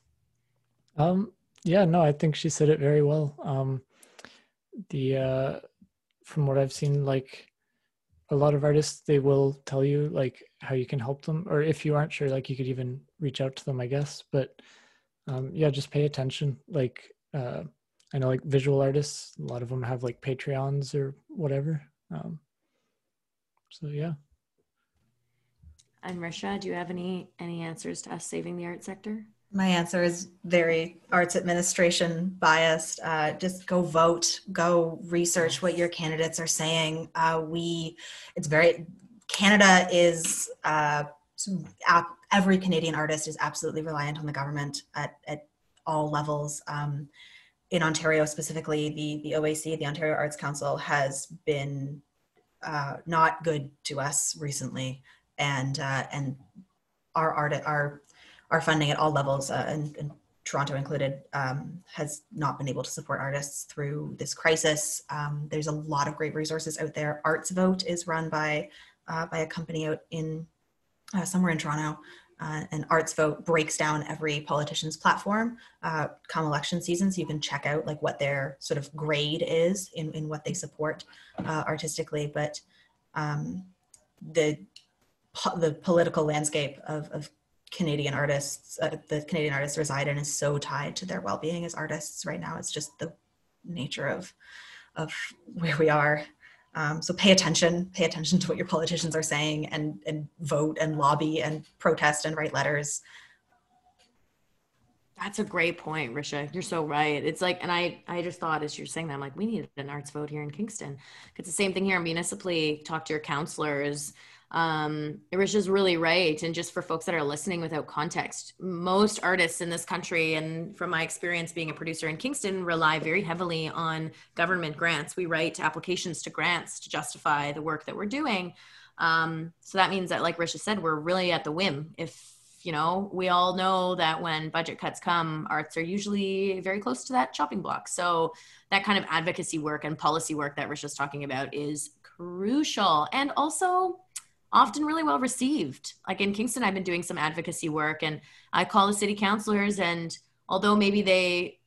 Um, yeah, no, I think she said it very well. Um, the uh, from what I've seen, like a lot of artists they will tell you like how you can help them or if you aren't sure like you could even reach out to them i guess but um, yeah just pay attention like uh, i know like visual artists a lot of them have like patreons or whatever. Um, so yeah. And risha do you have any any answers to us saving the art sector? My answer is very arts administration biased. Uh, just go vote, go research what your candidates are saying. Uh, we, it's very, Canada is, uh, every Canadian artist is absolutely reliant on the government at, at all levels. Um, in Ontario specifically, the, the OAC, the Ontario Arts Council, has been uh, not good to us recently. And, uh, and our art, our our funding at all levels, uh, and, and, Toronto included, um, has not been able to support artists through this crisis. Um, there's a lot of great resources out there. Arts Vote is run by uh, by a company out in uh, somewhere in Toronto. Uh, and Arts Vote breaks down every politician's platform uh, come election season, so you can check out like what their sort of grade is in, in what they support uh, artistically. But um, the the political landscape of, of Canadian artists, uh, the Canadian artists reside in is so tied to their well-being as artists right now. It's just the nature of of where we are. Um, so pay attention, pay attention to what your politicians are saying, and and vote and lobby and protest and write letters. That's a great point, Risha. You're so right. It's like, and I, I just thought as you're saying that, I'm like, we need an arts vote here in Kingston. It's the same thing here municipally. Talk to your councilors. Um, Risha's really right. And just for folks that are listening without context, most artists in this country, and from my experience being a producer in Kingston, rely very heavily on government grants. We write applications to grants to justify the work that we're doing. Um, so that means that, like Risha said, we're really at the whim. If you know, we all know that when budget cuts come, arts are usually very close to that chopping block. So that kind of advocacy work and policy work that Risha's talking about is crucial and also often really well received. Like in Kingston, I've been doing some advocacy work and I call the city councilors and although maybe they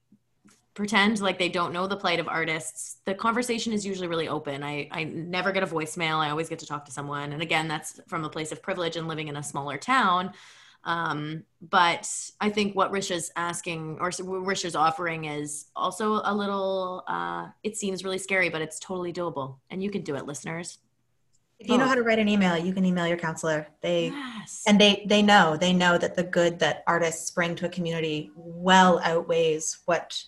pretend like they don't know the plight of artists the conversation is usually really open i i never get a voicemail i always get to talk to someone and again that's from a place of privilege and living in a smaller town um, but I think what Risha's asking or Risha's offering is also a little, uh, it seems really scary, but it's totally doable. And you can do it, listeners. If you know how to write an email, you can email your councilor. They yes. and they they know they know that the good that artists bring to a community well outweighs what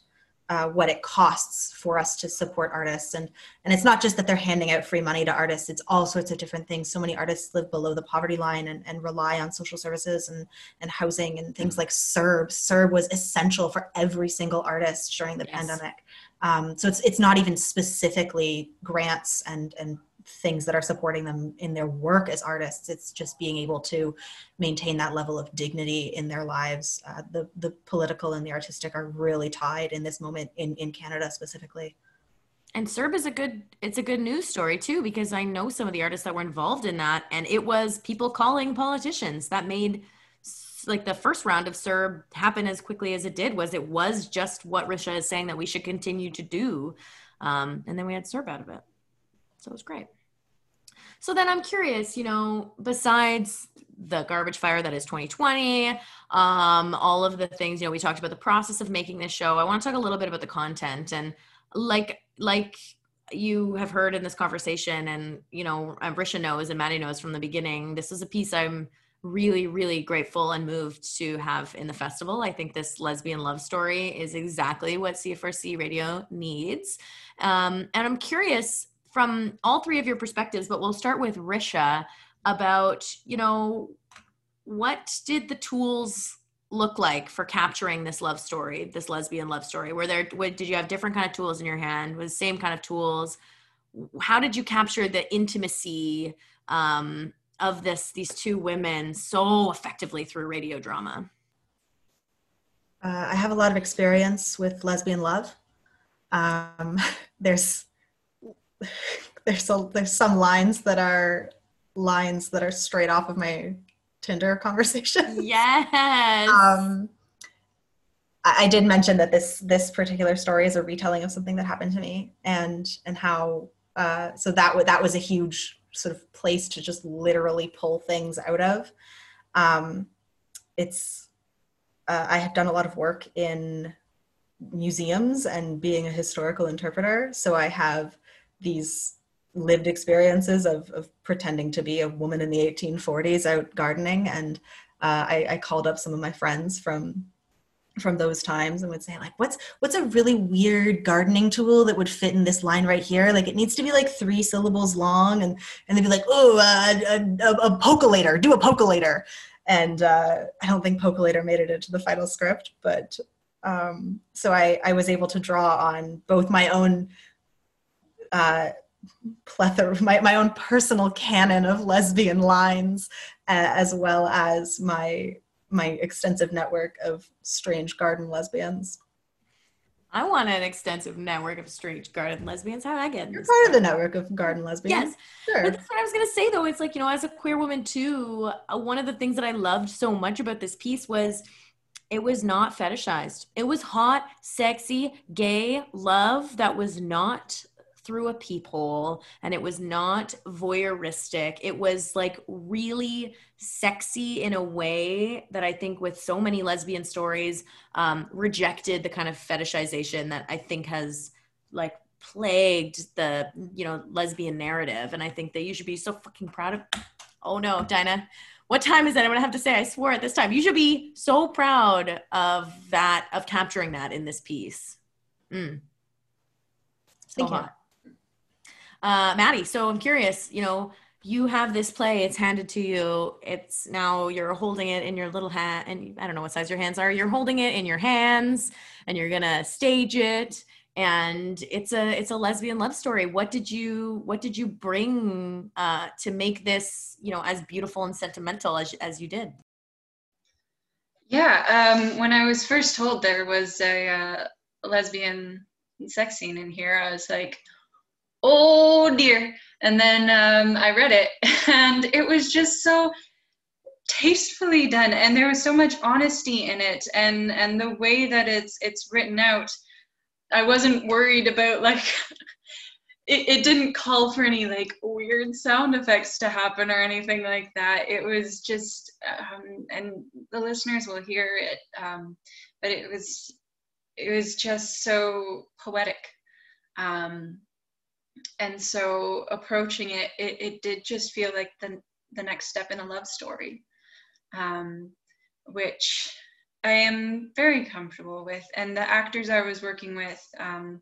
uh, what it costs for us to support artists and and it's not just that they're handing out free money to artists it's all sorts of different things so many artists live below the poverty line and, and rely on social services and and housing and things like CERB CERB was essential for every single artist during the yes. pandemic um, so it's it's not even specifically grants and and things that are supporting them in their work as artists. It's just being able to maintain that level of dignity in their lives. Uh, the the political and the artistic are really tied in this moment in in Canada specifically. And CERB is a good it's a good news story too because I know some of the artists that were involved in that and it was people calling politicians that made like the first round of CERB happen as quickly as it did was it was just what Risha is saying that we should continue to do. Um, and then we had CERB out of it. So it was great. So then I'm curious, you know, besides the garbage fire that is 2020, um, all of the things, you know, we talked about the process of making this show. I want to talk a little bit about the content and like, like you have heard in this conversation and, you know, Risha knows and Maddie knows from the beginning, this is a piece I'm really, really grateful and moved to have in the festival. I think this lesbian love story is exactly what CFRC radio needs. Um, and I'm curious, from all three of your perspectives, but we'll start with Risha about, you know, what did the tools look like for capturing this love story, this lesbian love story? Were there, did you have different kind of tools in your hand? Was same kind of tools? How did you capture the intimacy um, of this, these two women so effectively through radio drama? Uh, I have a lot of experience with lesbian love. Um, there's there's a, there's some lines that are lines that are straight off of my Tinder conversation. Yes. um, I, I did mention that this this particular story is a retelling of something that happened to me, and and how uh, so that w- that was a huge sort of place to just literally pull things out of. Um, it's uh, I have done a lot of work in museums and being a historical interpreter, so I have these lived experiences of, of pretending to be a woman in the 1840s out gardening. And uh, I, I, called up some of my friends from from those times and would say like what's what's a really weird gardening tool that would fit in this line right here? Like it needs to be like three syllables long. And and they'd be like oh a, a, a do a pocolator and uh, i don't think pocolator made it into the final script but um, so I, I was able to draw on both my own uh, plethora, my, my own personal canon of lesbian lines, uh, as well as my my extensive network of strange garden lesbians. I want an extensive network of strange garden lesbians. How I get? You're part of the network of garden lesbians. Yes, sure. But that's what I was gonna say though. It's like you know, as a queer woman too, uh, one of the things that I loved so much about this piece was it was not fetishized. It was hot, sexy, gay love that was not through a peephole and it was not voyeuristic. It was like really sexy in a way that I think with so many lesbian stories um, rejected the kind of fetishization that I think has like plagued the you know lesbian narrative and I think that you should be so fucking proud of oh no Dinah What time is it? I'm gonna have to say I swore at this time. You should be so proud of that, of capturing that in this piece. Mm. So Thank you. Uh, Maddie, so I'm curious, you know, you have this play, it's handed to you. It's now you're holding it in your little hat, and I don't know what size your hands are. You're holding it in your hands and you're gonna stage it. And it's a it's a lesbian love story. What did you what did you bring uh, to make this you know as beautiful and sentimental as as you did? Yeah, um, when I was first told there was a uh, lesbian sex scene in here, I was like, oh dear. And then um, I read it, and it was just so tastefully done, and there was so much honesty in it, and and the way that it's it's written out, I wasn't worried about like. It, it didn't call for any like weird sound effects to happen or anything like that. It was just, um, and the listeners will hear it, um, but it was, it was just so poetic. Um, and so approaching it, it, it did just feel like the, the next step in a love story, um, which I am very comfortable with. And the actors I was working with um,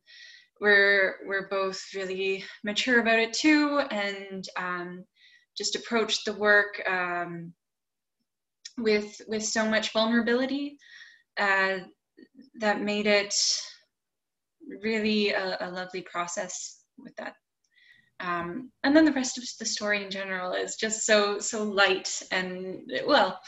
were, were both really mature about it too, and um, just approached the work um, with, with so much vulnerability uh, that made it really a, a lovely process with that um, and then the rest of the story in general is just so so light and well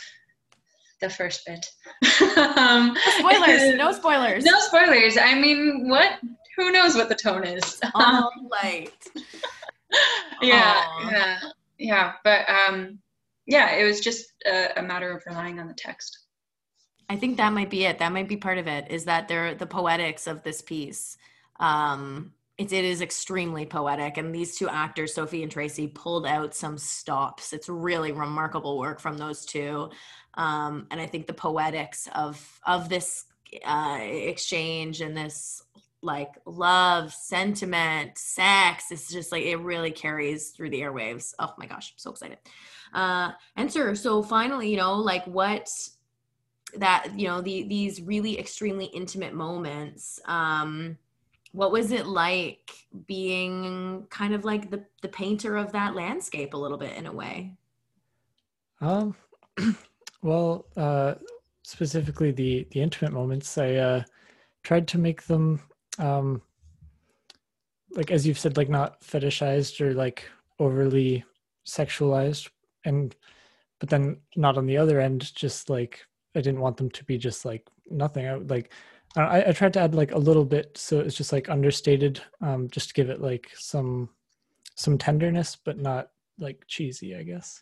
the first bit um, Spoilers, no spoilers. no spoilers i mean what who knows what the tone is All light. yeah yeah yeah but um yeah it was just a, a matter of relying on the text I think that might be it. That might be part of it. Is that there the poetics of this piece? Um, it, it is extremely poetic, and these two actors, Sophie and Tracy, pulled out some stops. It's really remarkable work from those two, um, and I think the poetics of of this uh, exchange and this like love, sentiment, sex. It's just like it really carries through the airwaves. Oh my gosh, I'm so excited. Uh, and sir, so finally, you know, like what that you know the these really extremely intimate moments um what was it like being kind of like the the painter of that landscape a little bit in a way Um, well, uh, specifically the the intimate moments, I uh, tried to make them, um, like as you've said, like not fetishized or like overly sexualized, and but then not on the other end, just like I didn't want them to be just like nothing. I like I, I tried to add like a little bit, so it's just like understated, um, just to give it like some some tenderness, but not like cheesy, I guess.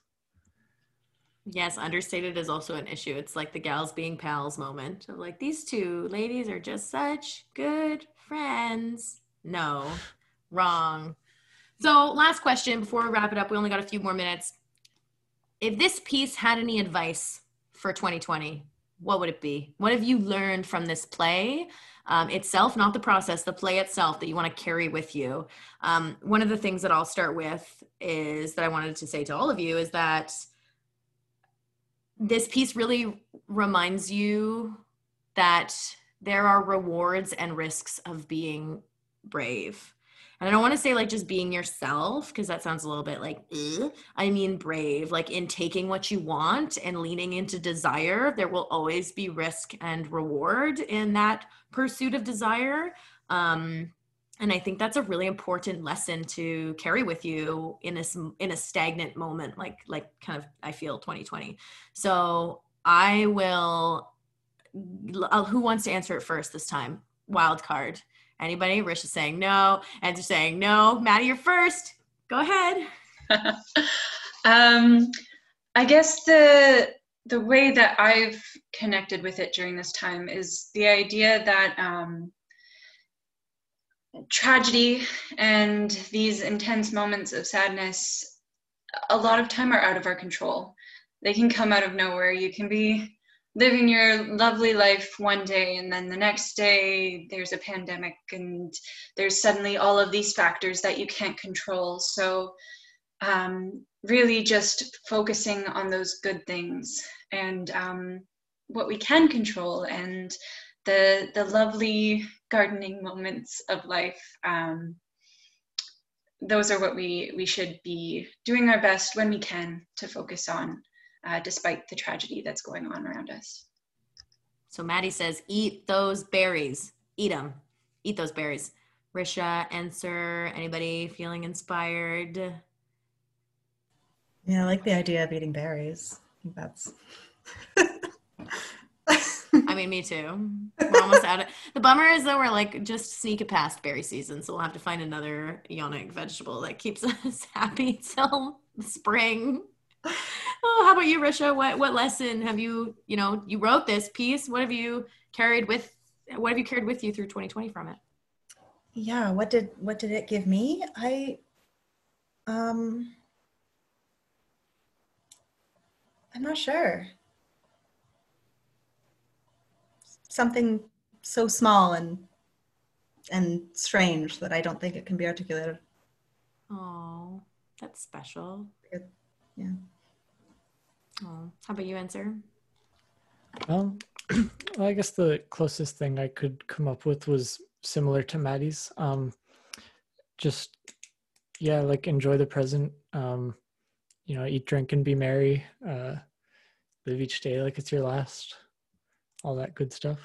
yes understated is also an issue. It's like the gals being pals moment of like these two ladies are just such good friends. No. Wrong. So last question before we wrap it up. We only got a few more minutes. If this piece had any advice for 2020 what would it be? What have you learned from this play um, itself not the process the play itself that you want to carry with you? Um, one of the things that i'll start with is that i wanted to say to all of you is that this piece really reminds you that there are rewards and risks of being brave and I don't want to say like just being yourself because that sounds a little bit like. I mean, brave, like in taking what you want and leaning into desire. There will always be risk and reward in that pursuit of desire. Um, and I think that's a really important lesson to carry with you in this in a stagnant moment, like like kind of I feel 2020. So I will. Who wants to answer it first this time? Wild card. Anybody? Rich is saying no. And they're saying no. Maddie, you're first. Go ahead. um, I guess the the way that I've connected with it during this time is the idea that um, tragedy and these intense moments of sadness, a lot of time are out of our control. They can come out of nowhere. You can be living your lovely life one day and then the next day there's a pandemic and there's suddenly all of these factors that you can't control. So um, really just focusing on those good things and um, what we can control and the the lovely gardening moments of life. Um, those are what we we should be doing our best when we can to focus on uh, despite the tragedy that's going on around us. So maddie says eat those berries. Eat them eat those berries. Risha Ensor anybody feeling inspired? Yeah i like the idea of eating berries. I think that's I mean, me too. We're almost out of the bummer is that we're like just sneak it past berry season, so we'll have to find another yonic vegetable that keeps us happy till spring. Oh, how about you, Risha? What what lesson have you, you know, you wrote this piece. What have you carried with what have you carried with you through 2020 from it? Yeah, what did what did it give me? I um I'm not sure. something so small and and strange that I don't think it can be articulated. Oh, that's special. It, yeah. Oh, how about you, Ensor? Well, well, I guess the closest thing I could come up with was similar to Maddie's. Um, just yeah, like enjoy the present. Um, you know, eat, drink, and be merry. Uh, live each day like it's your last all that good stuff.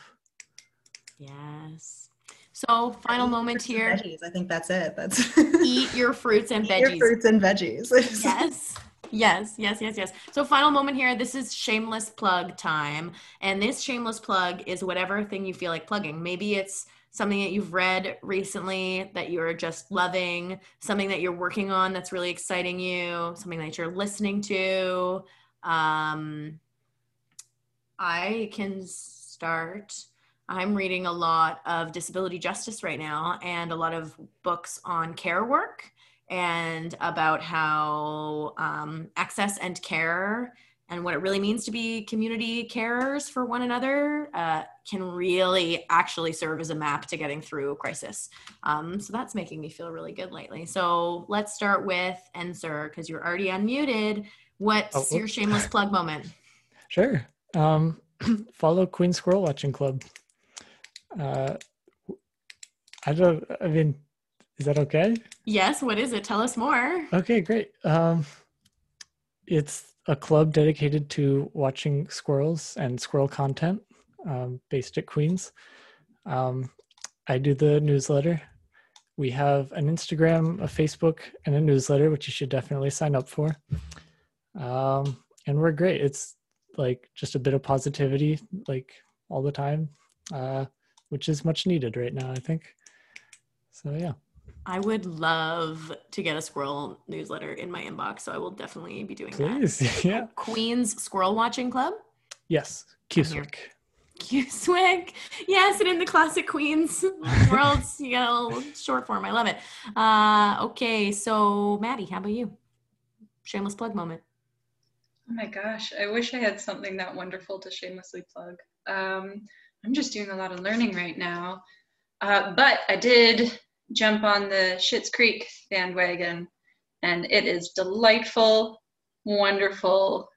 Yes. So final moment here. Veggies. I think that's it. That's eat your fruits and veggies. Your fruits and veggies. yes. Yes, yes, yes, yes. So final moment here. This is shameless plug time. And this shameless plug is whatever thing you feel like plugging. Maybe it's something that you've read recently that you're just loving, something that you're working on that's really exciting you, something that you're listening to. Um, I can start. I'm reading a lot of disability justice right now and a lot of books on care work and about how um, access and care and what it really means to be community carers for one another uh, can really actually serve as a map to getting through a crisis. Um, so that's making me feel really good lately. So let's start with Ensor because you're already unmuted. What's oh, your shameless plug moment? Sure. Um, follow Queen Squirrel Watching Club. Uh, I don't. I mean, is that okay? Yes. What is it? Tell us more. Okay, great. Um, it's a club dedicated to watching squirrels and squirrel content, um, based at Queens. Um, I do the newsletter. We have an Instagram, a Facebook, and a newsletter, which you should definitely sign up for. Um, and we're great. It's like just a bit of positivity like all the time uh, which is much needed right now i think so yeah i would love to get a squirrel newsletter in my inbox so i will definitely be doing Please. that yeah queen's squirrel watching club yes QSWIC. QSWIC. Yes, and in the classic Queens world, you get a little short form. I love it. Uh, okay, so Maddie, how about you? Shameless plug moment. Oh my gosh, I wish I had something that wonderful to shamelessly plug. Um, I'm just doing a lot of learning right now. Uh, but I did jump on the Schitt's Creek bandwagon, and it is delightful, wonderful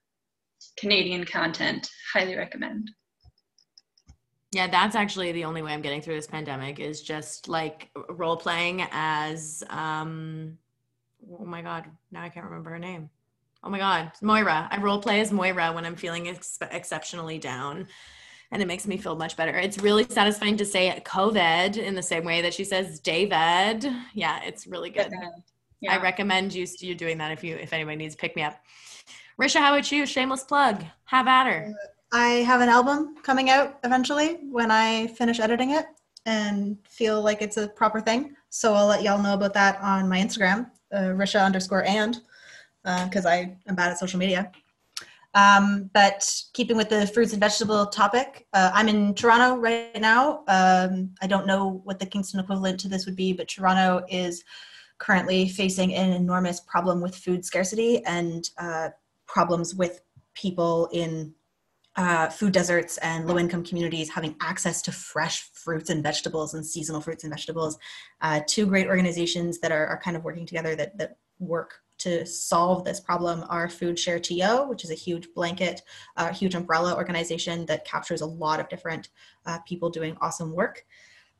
Canadian content. Highly recommend. Yeah, that's actually the only way I'm getting through this pandemic is just like role playing as um oh my god, now I can't remember her name. Oh my God, Moira. I role play as Moira when I'm feeling ex- exceptionally down. And it makes me feel much better. It's really satisfying to say COVID in the same way that she says David. Yeah, it's really good. Yeah. I recommend you you doing that if you if anybody needs to pick me up. Risha, how about you? Shameless plug. Have at her. I have an album coming out eventually when I finish editing it and feel like it's a proper thing. So I'll let y'all know about that on my Instagram, uh, Risha underscore and because uh, I am bad at social media. Um, but keeping with the fruits and vegetable topic, uh, I'm in Toronto right now. Um, I don't know what the Kingston equivalent to this would be, but Toronto is currently facing an enormous problem with food scarcity and uh, problems with people in uh, food deserts and low income communities having access to fresh fruits and vegetables and seasonal fruits and vegetables. Uh, two great organizations that are, are kind of working together that, that work to solve this problem are Food Share TO, which is a huge blanket, uh, huge umbrella organization that captures a lot of different uh, people doing awesome work.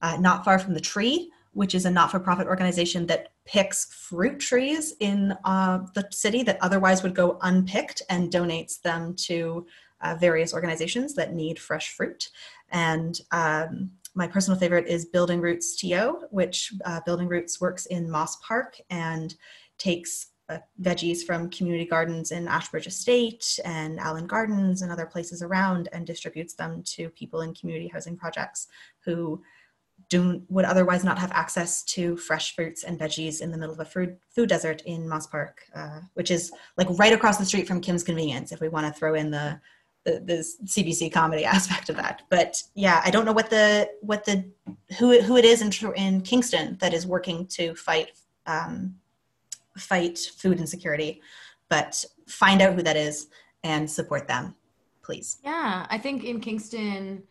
Uh, Not Far from the Tree, which is a not-for-profit organization that picks fruit trees in uh, the city that otherwise would go unpicked and donates them to uh, various organizations that need fresh fruit. And um, my personal favorite is Building Roots TO, which uh, Building Roots works in Moss Park and takes uh, veggies from community gardens in Ashbridge Estate and Allan Gardens and other places around and distributes them to people in community housing projects who do would otherwise not have access to fresh fruits and veggies in the middle of a food food desert in Moss Park, uh, which is like right across the street from Kim's Convenience. If we want to throw in the, the the CBC comedy aspect of that, but yeah, I don't know what the what the who who it is in in Kingston that is working to fight um, fight food insecurity, but find out who that is and support them, please. Yeah, I think in Kingston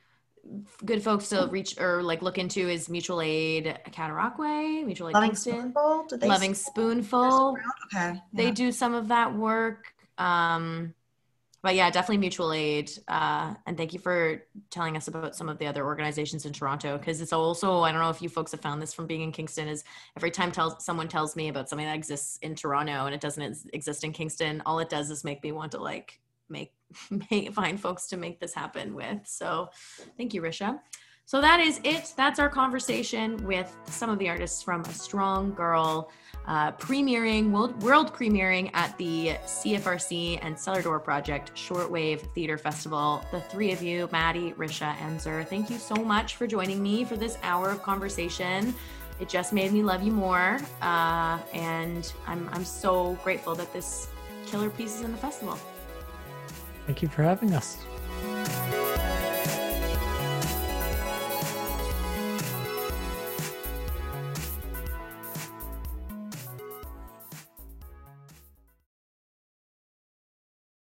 good folks to reach or like look into is Mutual Aid Cataraqui, Mutual Aid Loving Kingston, Spoonful? Loving Spoonful. Okay. They do some of that work. Um, but yeah, definitely mutual aid. Uh, and thank you for telling us about some of the other organizations in Toronto because it's also I don't know if you folks have found this from being in Kingston is every time tells someone tells me about something that exists in Toronto and it doesn't exist in Kingston, all it does is make me want to like make, make find folks to make this happen with. So thank you, Risha. So that is it. That's our conversation with some of the artists from A Strong Girl, uh, premiering, world, world premiering at the CFRC and Cellar Door Project Shortwave Theater Festival. The three of you, Maddie, Risha, and Zur, thank you so much for joining me for this hour of conversation. It just made me love you more. Uh, and I'm, I'm so grateful that this killer piece is in the festival. Thank you for having us.